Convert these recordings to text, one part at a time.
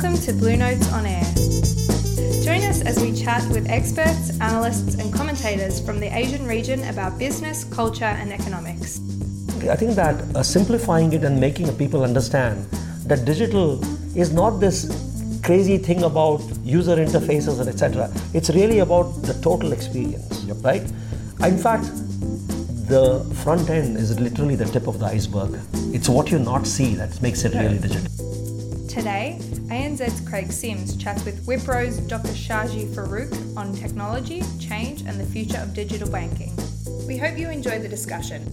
Welcome to Blue Notes on Air. Join us as we chat with experts, analysts, and commentators from the Asian region about business, culture, and economics. I think that uh, simplifying it and making people understand that digital is not this crazy thing about user interfaces and etc. It's really about the total experience, yep. right? In fact, the front end is literally the tip of the iceberg. It's what you not see that makes it really digital. Today, ANZ's Craig Sims chats with Wipro's Dr. Shaji Farooq on technology, change, and the future of digital banking. We hope you enjoy the discussion.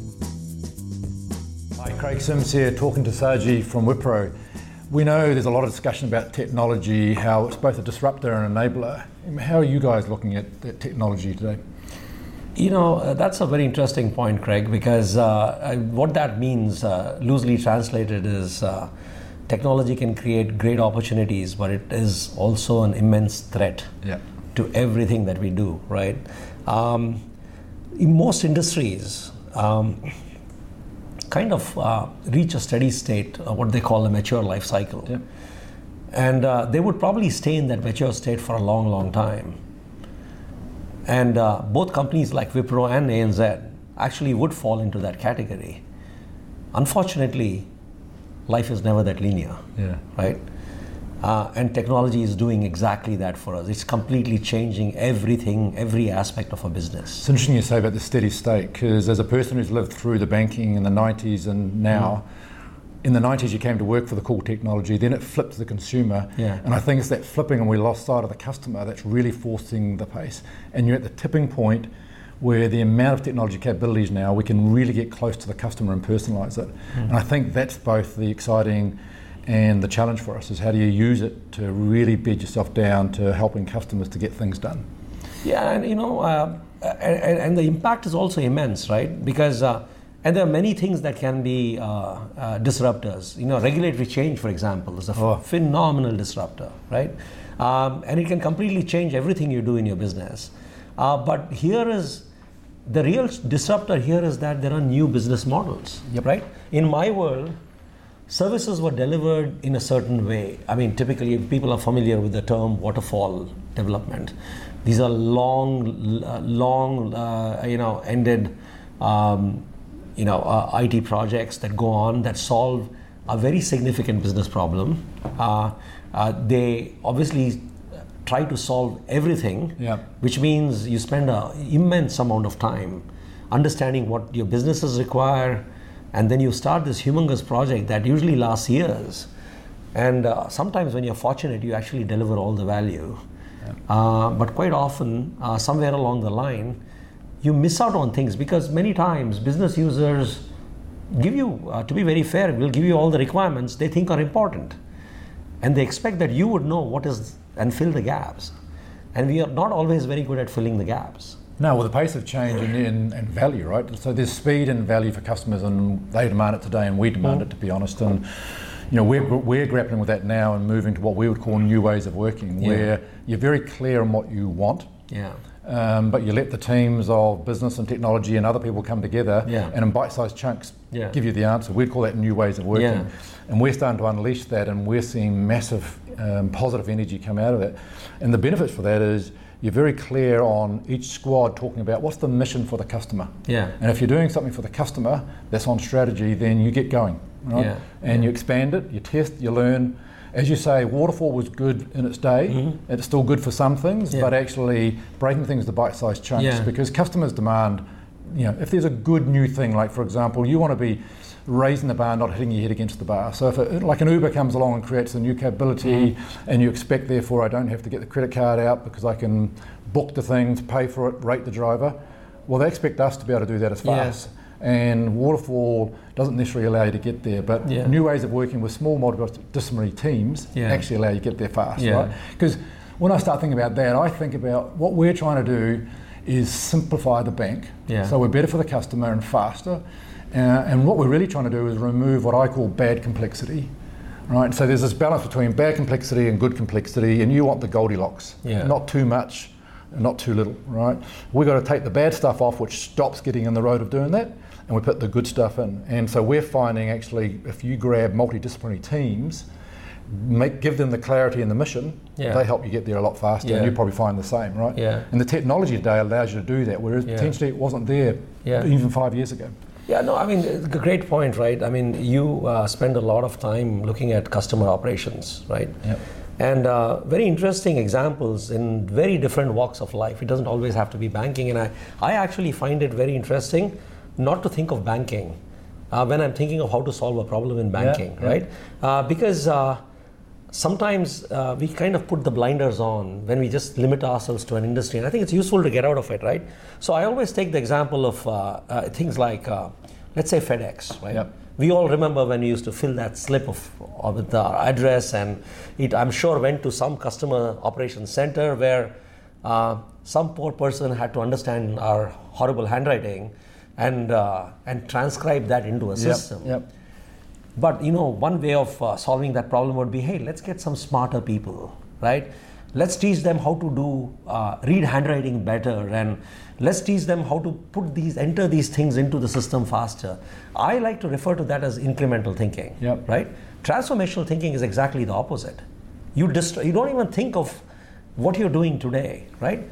Hi, Craig Sims here, talking to Shaji from Wipro. We know there's a lot of discussion about technology, how it's both a disruptor and enabler. How are you guys looking at technology today? You know, uh, that's a very interesting point, Craig, because uh, what that means, uh, loosely translated, is uh, technology can create great opportunities, but it is also an immense threat yeah. to everything that we do, right? Um, in most industries, um, kind of uh, reach a steady state, uh, what they call a mature life cycle. Yeah. And they would probably stay in that mature state for a long, long time and uh, both companies like Wipro and ANZ actually would fall into that category. Unfortunately, life is never that linear, yeah. right? Uh, and technology is doing exactly that for us. It's completely changing everything, every aspect of our business. It's interesting you say about the steady state, because as a person who's lived through the banking in the 90s and now, mm in the 90s you came to work for the cool technology, then it flipped to the consumer. Yeah. And I think it's that flipping and we lost sight of the customer that's really forcing the pace. And you're at the tipping point where the amount of technology capabilities now, we can really get close to the customer and personalize it. Mm. And I think that's both the exciting and the challenge for us is how do you use it to really bed yourself down to helping customers to get things done. Yeah, and you know, uh, and, and, the impact is also immense, right? Because uh, and there are many things that can be uh, uh, disruptors. You know, regulatory change, for example, is a oh. phenomenal disruptor, right? Um, and it can completely change everything you do in your business. Uh, but here is the real disruptor here is that there are new business models, yep. right? In my world, services were delivered in a certain way. I mean, typically people are familiar with the term waterfall development. These are long, long, uh, you know, ended um, you know, uh, IT projects that go on that solve a very significant business problem. Uh, uh, they obviously try to solve everything, yeah. which means you spend an immense amount of time understanding what your businesses require, and then you start this humongous project that usually lasts years. And uh, sometimes, when you're fortunate, you actually deliver all the value. Yeah. Uh, but quite often, uh, somewhere along the line, you miss out on things because many times business users give you, uh, to be very fair, will give you all the requirements they think are important. And they expect that you would know what is and fill the gaps. And we are not always very good at filling the gaps. No, well, the pace of change and, and, and, value, right? So there's speed and value for customers, and they demand it today, and we demand it, to be honest. And you know, we're, we're grappling with that now and moving to what we would call new ways of working, yeah. where you're very clear on what you want. Yeah. Um, but you let the teams of business and technology and other people come together yeah. and in bite-sized chunks yeah. give you the answer. We'd call that new ways of working. Yeah. And we're starting to unleash that and we're seeing massive um, positive energy come out of it. And the benefits for that is you're very clear on each squad talking about what's the mission for the customer. Yeah. And if you're doing something for the customer that's on strategy, then you get going. Right? Yeah. And you expand it, you test, you learn, as you say, waterfall was good in its day. Mm-hmm. It's still good for some things, yeah. but actually breaking things to bite-sized chunks yeah. because customers demand. You know, if there's a good new thing, like for example, you want to be raising the bar, not hitting your head against the bar. So if it, like an Uber comes along and creates a new capability, mm-hmm. and you expect therefore I don't have to get the credit card out because I can book the things, pay for it, rate the driver. Well, they expect us to be able to do that as fast. Yeah and waterfall doesn't necessarily allow you to get there. But yeah. new ways of working with small multidisciplinary teams yeah. actually allow you to get there fast, yeah. right? Because when I start thinking about that, I think about what we're trying to do is simplify the bank, so we're better for the customer and faster. Uh, and what we're really trying to do is remove what I call bad complexity. Right, so there's this balance between bad complexity and good complexity, and you want the Goldilocks, not too much, not too little, right? We've got to take the bad stuff off, which stops getting in the road of doing that, and we put the good stuff in. And so we're finding actually, if you grab multidisciplinary teams, make give them the clarity and the mission, Yeah. they help you get there a lot faster, Yeah. and you probably find the same, right? Yeah. And the technology today allows you to do that, whereas Yeah. potentially it wasn't there even five years ago. Yeah, no, I mean, a great point, right? I mean, you uh, spend a lot of time looking at customer operations, right? Yep. And uh, very interesting examples in very different walks of life. It doesn't always have to be banking. And I, I actually find it very interesting not to think of banking uh, when I'm thinking of how to solve a problem in banking, yeah. right? Uh, because uh, sometimes uh, we kind of put the blinders on when we just limit ourselves to an industry. And I think it's useful to get out of it, right? So I always take the example of uh, uh, things like, uh, let's say FedEx, right? Yep. We all remember when we used to fill that slip of, of with our address, and it, I'm sure, went to some customer operations center where uh, some poor person had to understand our horrible handwriting and uh, and transcribe that into a system. Yep. But you know, one way of uh, solving that problem would be, hey, let's get some smarter people, right? Let's teach them how to do uh, read handwriting better, and let's teach them how to put these enter these things into the system faster. I like to refer to that as incremental thinking, Yep. right? Transformational thinking is exactly the opposite. You dist- you don't even think of what you're doing today, right?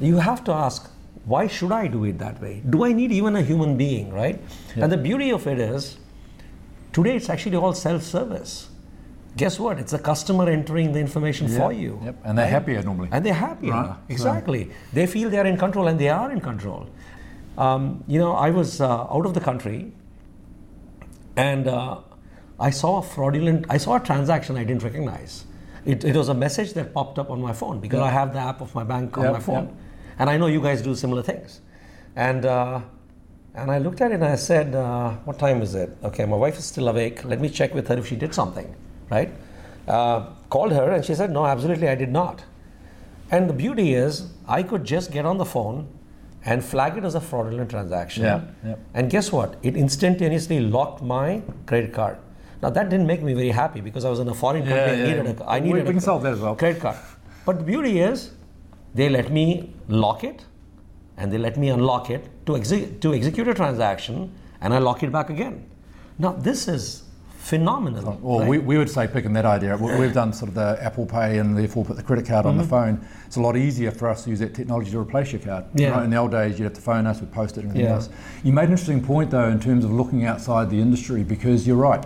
You have to ask, why should I do it that way? Do I need even a human being, right? And the beauty of it is, Today it's actually all self-service. Guess what? It's the customer entering the information for you. Yep. And they're happier normally. And they're happier. Right. Exactly. They feel they're in control and they are in control. Um, you know, I was uh, out of the country and uh, I saw a fraudulent, I saw a transaction I didn't recognize. It, it was a message that popped up on my phone because Yeah. I have the app of my bank on Yep, my phone. yep. And I know you guys do similar things. And, uh, and I looked at it and I said, uh, What time is it? Okay, my wife is still awake. Let me check with her if she did something, right? Uh, called her and she said, No, absolutely, I did not. And the beauty is, I could just get on the phone and flag it as a fraudulent transaction. Yeah, yeah. And guess what? It instantaneously locked my credit card. Now that didn't make me very happy because I was in a foreign country. Yeah, I yeah. needed a, I We- needed we a can solve that as well. Credit card. But the beauty is, they let me lock it, and they let me unlock it to execute to execute a transaction, and I lock it back again. Now this is phenomenal. Well, right? we, we would say picking that idea. We- We've done sort of the Apple Pay and therefore put the credit card on the mm-hmm. phone. It's a lot easier for us to use that technology to replace your card. Yeah. Right? In the old days, you'd have to phone us, we'd post it, and everything Yeah. else. You made an interesting point though in terms of looking outside the industry because you're right.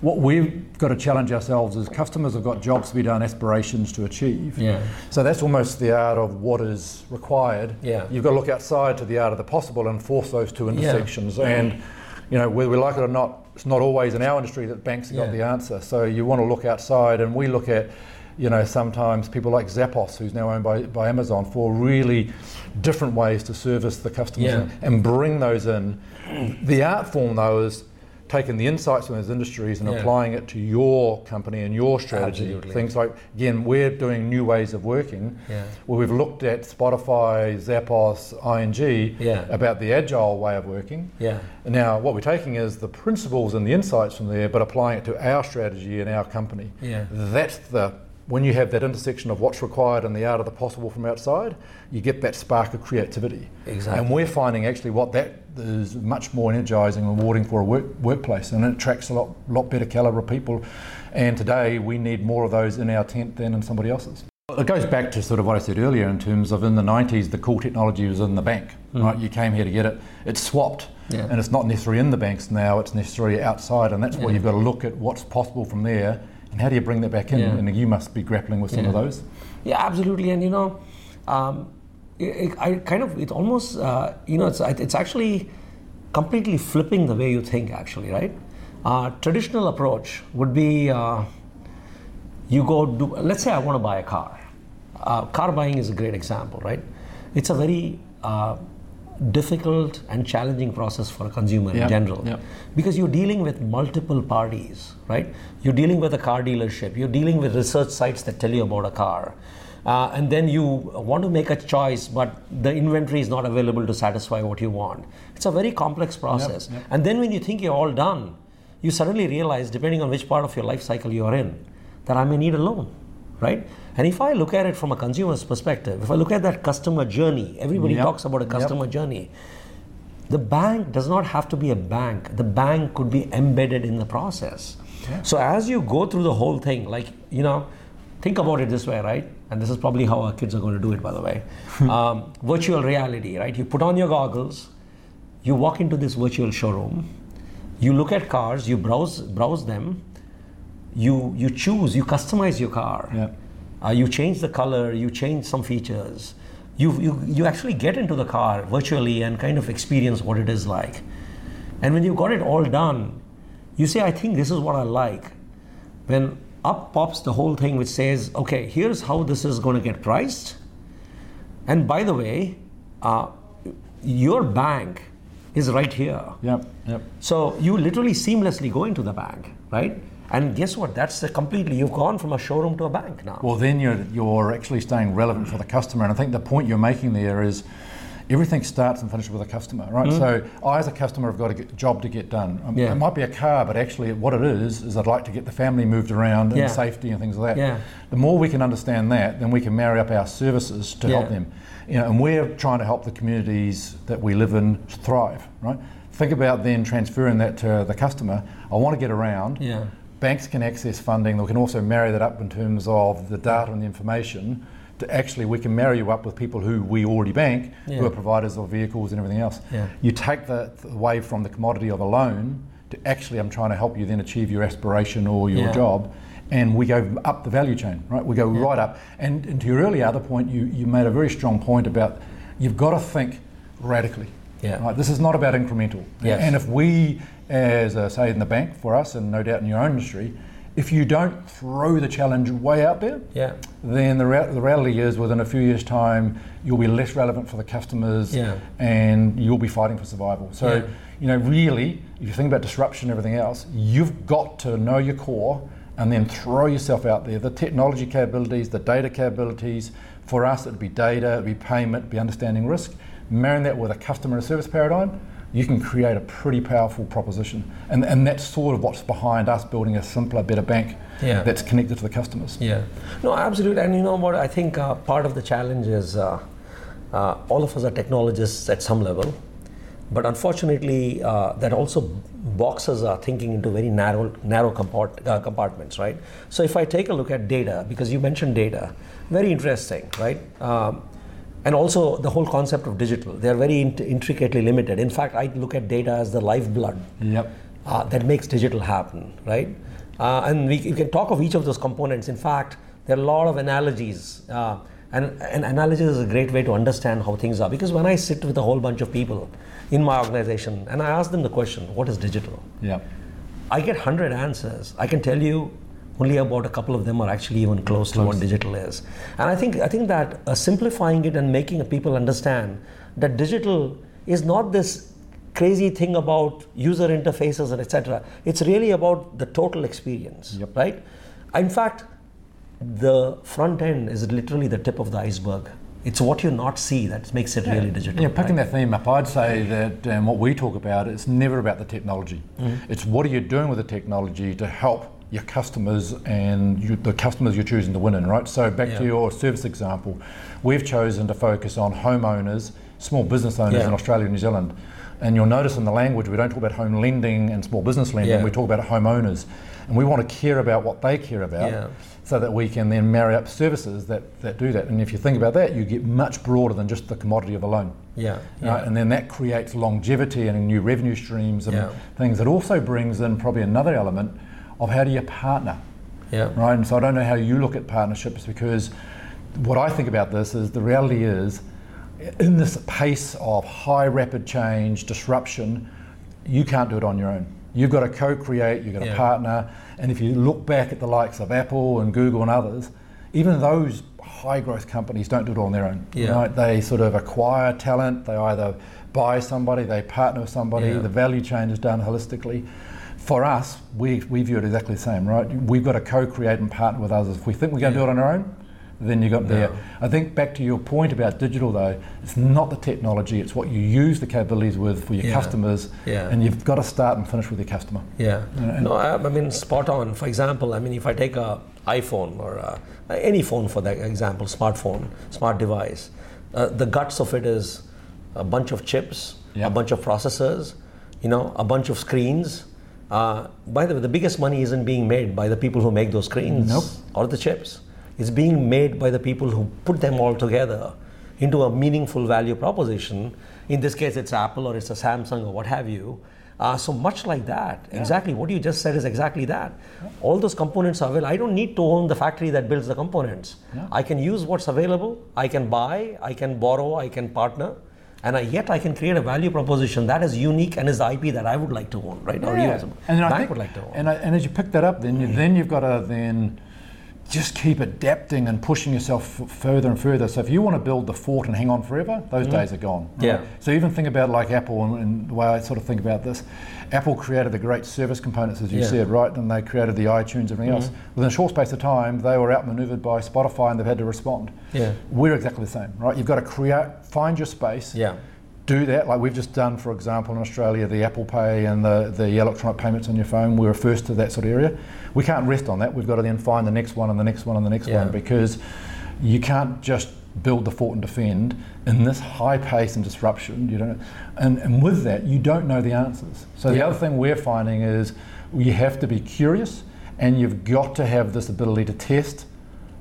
What we've got to challenge ourselves is customers have got jobs to be done, aspirations to achieve. Yeah. So that's almost the art of what is required. Yeah. You've got to look outside to the art of the possible and force those two intersections. Yeah. And you know, whether we like it or not, it's not always in our industry that banks have got the answer. So you want to look outside, and we look at, you know, sometimes people like Zappos, who's now owned by, by Amazon, for really different ways to service the customers Yeah. and, and bring those in. The art form, though, is taking the insights from those industries and Yeah. applying it to your company and your strategy. Absolutely. Things like, again, we're doing new ways of working Yeah. where we've looked at Spotify, Zappos, ING Yeah. about the agile way of working. Yeah. Now, what we're taking is the principles and the insights from there, but applying it to our strategy and our company. Yeah. That's the when you have that intersection of what's required and the art of the possible from outside, you get that spark of creativity. Exactly. And we're finding actually what that is much more energizing and rewarding for a work, workplace, and it attracts a lot, lot better caliber of people. And today we need more of those in our tent than in somebody else's. It goes back to sort of what I said earlier in terms of in the 90s, the cool technology was in the bank, mm. right? You came here to get it. It's swapped. Yeah. and it's not necessarily in the banks now, it's necessarily outside, and that's where you've got to look at what's possible from there and how do you bring that back in? Yeah. And you must be grappling with some of those. Yeah, absolutely. And you know, um, it, it- I kind of it almost uh, you know it's it's actually completely flipping the way you think. Actually, right? Uh, traditional approach would be uh, you go do. Let's say I want to buy a car. Uh, car buying is a great example, right? It's a very uh, difficult and challenging process for a consumer Yeah, in general yeah. because you're dealing with multiple parties, right? You're dealing with a car dealership, you're dealing with research sites that tell you about a car. Uh, and then you want to make a choice, but the inventory is not available to satisfy what you want. It's a very complex process. yep. And then when you think you're all done, you suddenly realize, depending on which part of your life cycle you're in, that I may need a loan, right? And if I look at it from a consumer's perspective, if I look at that customer journey, everybody Yep. talks about a Yep. customer journey. The bank does not have to be a bank. The bank could be embedded in the process. So as you go through the whole thing, like you know, think about it this way, right? And this is probably how our kids are going to do it, by the way. um, virtual reality, right? You put on your goggles, you walk into this virtual showroom, you look at cars, you browse browse them, you you choose, you customize your car. Yeah. Uh, you change the color, you change some features. You, you, you actually get into the car virtually and kind of experience what it is like. And when you've got it all done, you say, I think this is what I like. When up pops the whole thing which says, okay, here's how this is going to get priced. And by the way, uh, your bank is right here. Yep, yep. So you literally seamlessly go into the bank, right? And guess what? That's a completely, you've gone from a showroom to a bank now. Well, then you're, you're actually staying relevant for the customer. And I think the point you're making there is everything starts and finishes with a customer, right? Mm. So I, as a customer, have got a job to get done. Um, yeah. It might be a car, but actually, what it is is I'd like to get the family moved around and yeah. safety and things like that. Yeah. The more we can understand that, then we can marry up our services to help them. You know, and we're trying to help the communities that we live in thrive, right? Think about then transferring that to the customer. I want to get around. Banks can access funding. We can also marry that up in terms of the data and the information. To actually, we can marry you up with people who we already bank, yeah. who are providers of vehicles and everything else. Yeah. You take that away from the commodity of a loan to actually, I'm trying to help you then achieve your aspiration or your yeah. job, and we go up the value chain, right? We go right up. And, and to your earlier other point, you, you made a very strong point about you've got to think radically. Yeah. Right? This is not about incremental. Yes. And if we as uh, say in the bank for us, and no doubt in your own industry, if you don't throw the challenge way out there, yeah. then the, the reality is within a few years' time, you'll be less relevant for the customers yeah. and you'll be fighting for survival. So, yeah. you know, really, if you think about disruption and everything else, you've got to know your core and then throw yourself out there. The technology capabilities, the data capabilities, for us, it'd be data, it'd be payment, it'd be understanding risk. Marrying that with a customer service paradigm, you can create a pretty powerful proposition. And, and that's sort of what's behind us building a simpler, better bank yeah. that's connected to the customers. Yeah. No, absolutely. And you know what? I think uh, part of the challenge is uh, uh, all of us are technologists at some level. But unfortunately, uh, that also boxes our thinking into very narrow, narrow compart- uh, compartments, right? So if I take a look at data, because you mentioned data, very interesting, right? Um, and also the whole concept of digital. They are very int- intricately limited. In fact, I look at data as the lifeblood yep. uh, that makes digital happen, right? Uh, and we, we, can talk of each of those components. In fact, there are a lot of analogies. Uh, and, and analogy is a great way to understand how things are. Because when I sit with a whole bunch of people in my organization and I ask them the question, what is digital? Yeah. I get 100 answers. I can tell you only about a couple of them are actually even close, to what digital is. And I think I think that uh, simplifying it and making people understand that digital is not this crazy thing about user interfaces and etc. It's really about the total experience, yep. right? In fact, the front end is literally the tip of the iceberg. It's what you not see that makes it yeah. really digital. Yeah, picking right? that theme up, I'd say that um, what we talk about, is never about the technology. Mm-hmm. It's what are you doing with the technology to help your customers and you, the customers you're choosing to win in, right? So back yeah. to your service example, we've chosen to focus on homeowners, small business owners yeah. in Australia and New Zealand. And you'll notice in the language we don't talk about home lending and small business lending, yeah. we talk about homeowners. And we want to care about what they care about so that we can then marry up services that, that do that. And if you think about that, you get much broader than just the commodity of a loan. Yeah. Right? And then that creates longevity and new revenue streams and things. It also brings in probably another element of how do you partner. Yeah. Right. And so I don't know how you look at partnerships because what I think about this is the reality is in this pace of high rapid change, disruption, you can't do it on your own. You've got to co-create, you've got to yeah. partner. And if you look back at the likes of Apple and Google and others, even those high growth companies don't do it on their own. Yeah. Right? They sort of acquire talent, they either buy somebody, they partner with somebody, yeah. the value chain is done holistically for us, we, we view it exactly the same, right? We've got to co-create and partner with others. If we think we're going to do it on our own, then you got no. there. I think back to your point about digital though, it's not the technology, it's what you use the capabilities with for your yeah. customers, yeah. and you've got to start and finish with your customer. Yeah. no, I, I, mean spot on. For example, I mean if I take a iPhone or a, any phone for that example, smartphone, smart device, uh, the guts of it is a bunch of chips, yeah. a bunch of processors, you know, a bunch of screens Uh, by the way, the biggest money isn't being made by the people who make those screens Nope. or the chips. It's being made by the people who put them all together into a meaningful value proposition. In this case, it's Apple or it's a Samsung or what have you. Uh, so much like that. Exactly what you just said is exactly that. All those components are available. I don't need to own the factory that builds the components. I can use what's available. I can buy. I can borrow. I can partner. And I, yet I can create a value proposition that is unique and is the IP that I would like to own, right? Or you as a and I bank think, would like to own. And, I, and as you pick that up, then you, then you've got to then just keep adapting and pushing yourself f- further and further. So if you want to build the fort and hang on forever, those days are gone. right? Yeah. So even think about like Apple and, and the way I sort of think about this. Apple created the great service components, as you Yeah. Mm-hmm. said, right? And they created the iTunes and everything else. Within a short space of time, they were outmaneuvered by Spotify and they've had to respond. Yeah. We're exactly the same, right? You've got to create, find your space Yeah. Do that. Like we've just done, for example, in Australia, the Apple Pay and the, the electronic payments on your phone. We were first to that sort of area. We can't rest on that. We've got to then find the next one and the next one and the next Yeah. one because you can't just build the fort and defend in this high pace and disruption. You don't, and, and with that, you don't know the answers. So the other thing we're finding is you have to be curious and you've got to have this ability to test,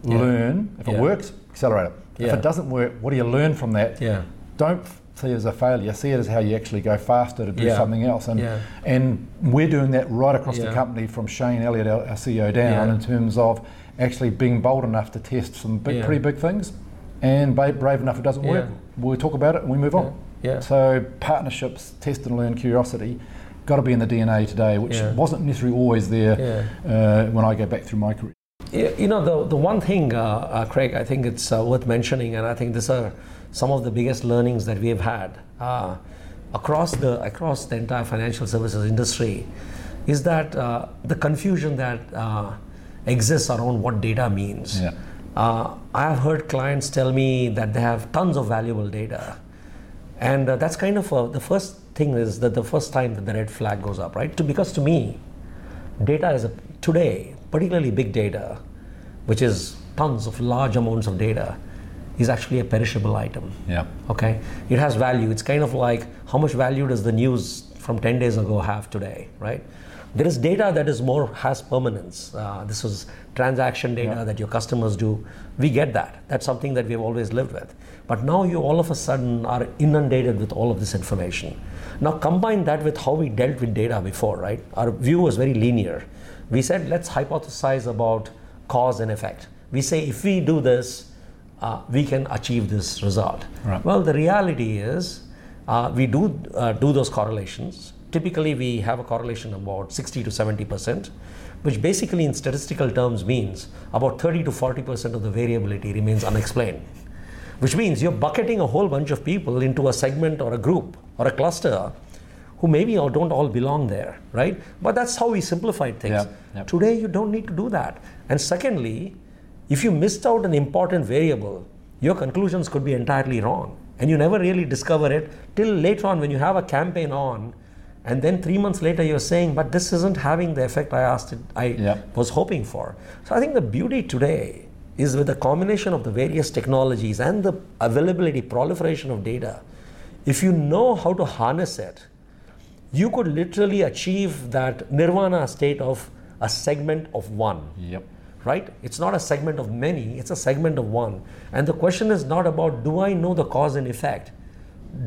Yeah. learn. If Yeah. it works, accelerate it. If it doesn't work, what do you learn from that? Yeah. don't see it as a failure. See it as how you actually go faster to do Yeah. something else. And Yeah. and we're doing that right across the company from Shane Elliott, our, CEO, down Yeah. in terms of actually being bold enough to test some big, Yeah. pretty big things, and brave enough if it doesn't work. We talk about it and we move on. Yeah. So partnerships, test and learn, curiosity. Got to be in the DNA today, which Yeah. wasn't necessarily always there uh, when I go back through my career. Yeah, You know, the, the one thing, uh, uh, Craig, I think it's uh, worth mentioning, and I think this are some of the biggest learnings that we have had uh, across the across the entire financial services industry, is that uh, the confusion that uh, exists around what data means. Yeah. Uh, I have heard clients tell me that they have tons of valuable data, and uh, that's kind of uh the first thing is that the first time that the red flag goes up, right? To, because to me, data is a, today, particularly big data, which is tons of large amounts of data, is actually a perishable item. Yeah. Okay, it has value. It's kind of like how much value does the news from 10 days ago have today, right? There is data that is more has permanence. Uh, this is transaction data Yeah. that your customers do. We get that. That's something that we've always lived with. But now you all of a sudden are inundated with all of this information. Now combine that with how we dealt with data before, right? Our view was very linear. We said let's hypothesize about cause and effect. We say if we do this, uh, we can achieve this result. Right. Well, the reality is uh, we do uh, do those correlations. Typically, we have a correlation of about 60 to 70 percent, which basically, in statistical terms, means about 30 to 40 percent of the variability remains unexplained. Which means you're bucketing a whole bunch of people into a segment or a group or a cluster who maybe or don't all belong there, right? But that's how we simplified things. Yeah, yeah. Today, you don't need to do that. And secondly, if you missed out an important variable, your conclusions could be entirely wrong. And you never really discover it till later on when you have a campaign on, and then three months later you're saying, but this isn't having the effect I asked it, I Yeah. was hoping for. So I think the beauty today is with the combination of the various technologies and the availability, proliferation of data, if you know how to harness it, you could literally achieve that nirvana state of a segment of one Yep. Right? It's not a segment of many it's a segment of one. And the question is not about do i know the cause and effect?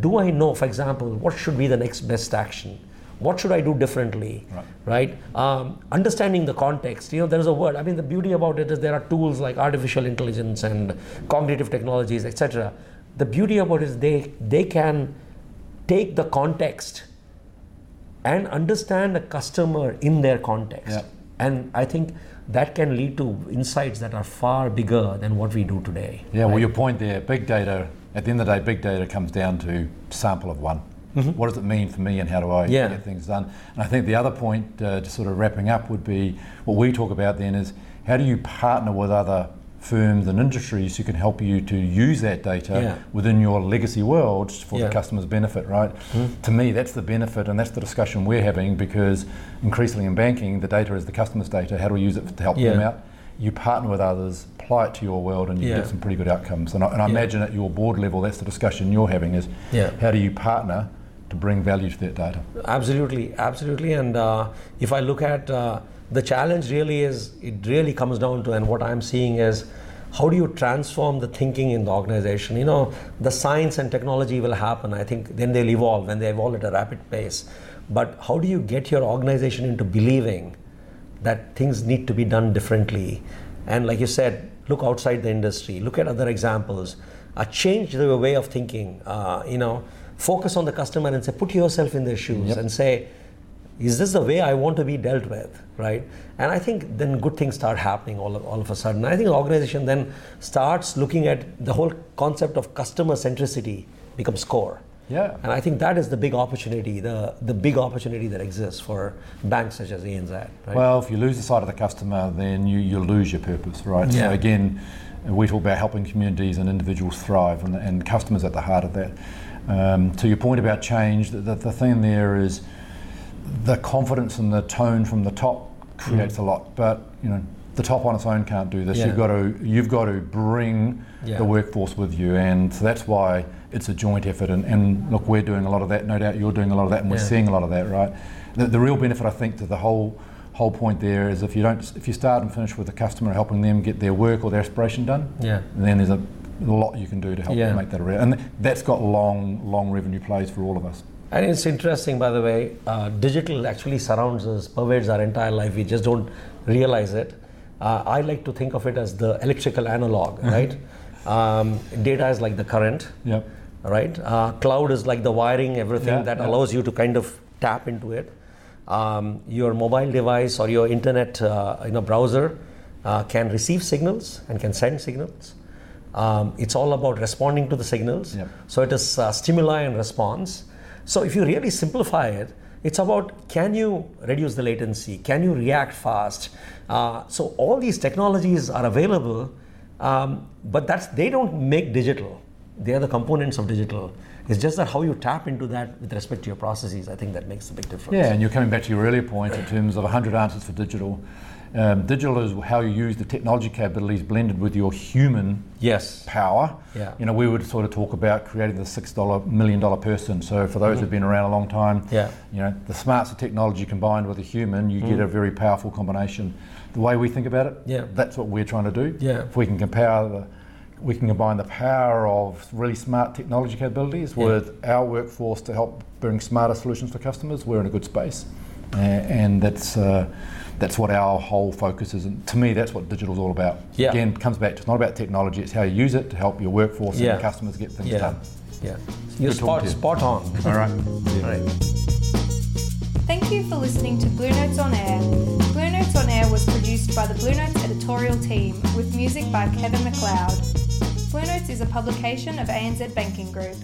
Do i know for example what should be the next best action? What should i do differently? Right. right? Um, understanding the context you know there is a word i mean the beauty about it is there are tools like artificial intelligence and cognitive technologies etc the beauty about it is they they can take the context and understand a customer in their context. Yeah. And I think that can lead to insights that are far bigger than what we do today. Yeah, well, your point there, big data, at the end of the day, big data comes down to sample of one. What does it mean for me and how do I Mm-hmm. Yeah. get things done? And I think the other point, uh, just sort of wrapping up, would be what we talk about then is how do you partner with other firms and industries who can help you to use that data Yeah. within your legacy world for Yeah. the customer's benefit, right? To me, that's the benefit, and that's the discussion we're having because increasingly in banking, the data is the customer's data. How do we use it to help them out? You partner with others, apply it to your world, and you Yeah. get some pretty good outcomes. And I, and I Yeah. imagine at your board level, that's the discussion you're having: is Yeah. how do you partner to bring value to that data. Absolutely, absolutely. And uh, if I look at uh, the challenge, really is it really comes down to, and what I'm seeing is how do you transform the thinking in the organization? You know, the science and technology will happen. I think then they'll evolve and they evolve at a rapid pace. But how do you get your organization into believing that things need to be done differently? And like you said, look outside the industry, look at other examples, uh, change the way of thinking. Uh, you know, focus on the customer and say, put yourself in their shoes yep. and say, is this the way I want to be dealt with, right? And I think then good things start happening all of, all of a sudden. I think the organization then starts looking at the whole concept of customer centricity becomes core. Yeah. And I think that is the big opportunity, the, the big opportunity that exists for banks such as ANZ. Right? Well, if you lose the sight of the customer, then you, you lose your purpose, right? Yeah. So again, we talk about helping communities and individuals thrive, and, and customers at the heart of that. Um, to your point about change, the, the, the thing there is the confidence and the tone from the top creates mm. a lot. But you know, the top on its own can't do this. Yeah. You've got to you've got to bring yeah. the workforce with you, and so that's why it's a joint effort. And, and, look, we're doing a lot of that. No doubt, you're doing a lot of that, and we're yeah. seeing a lot of that. Right. The, the, real benefit, I think, to the whole whole point there is if you don't if you start and finish with the customer, helping them get their work or their aspiration done. Yeah. Then there's a lot you can do to help them make that a reality, and that's got long long revenue plays for all of us. And it's interesting, by the way, uh, digital actually surrounds us, pervades our entire life. We just don't realize it. Uh, I like to think of it as the electrical analog, mm-hmm. right? Um, data is like the current, yep. right? Uh, cloud is like the wiring, everything yeah, that yeah. allows you to kind of tap into it. Um, your mobile device or your internet, uh, you know, browser uh, can receive signals and can send signals. Um, it's all about responding to the signals. Yep. So it is uh, stimuli and response. So if you really simplify it, it's about can you reduce the latency? Can you react fast? Uh, so all these technologies are available, um, but that's they don't make digital. They are the components of digital. It's just that how you tap into that with respect to your processes. I think that makes a big difference. Yeah, and you're coming back to your earlier point in terms of 100 answers for digital. Um, digital is how you use the technology capabilities blended with your human yes. power. Yeah. You know, we would sort of talk about creating the six dollar million dollar person. So for those mm-hmm. who've been around a long time, yeah. you know, the smarts of technology combined with a human, you mm. get a very powerful combination. The way we think about it, yeah. that's what we're trying to do. Yeah. If we can compare the we can combine the power of really smart technology capabilities yeah. with our workforce to help bring smarter solutions for customers, we're in a good space. Uh, and that's uh, that's what our whole focus is. And to me, that's what digital is all about. Yeah. Again, it comes back to it's not about technology, it's how you use it to help your workforce yeah. and your customers get things yeah. done. Yeah. You're spot, spot on. all right. Yeah. All right. Thank you for listening to Blue Notes on Air. Blue Notes on Air was produced by the Blue Notes editorial team with music by Kevin MacLeod. Blue Notes is a publication of ANZ Banking Group.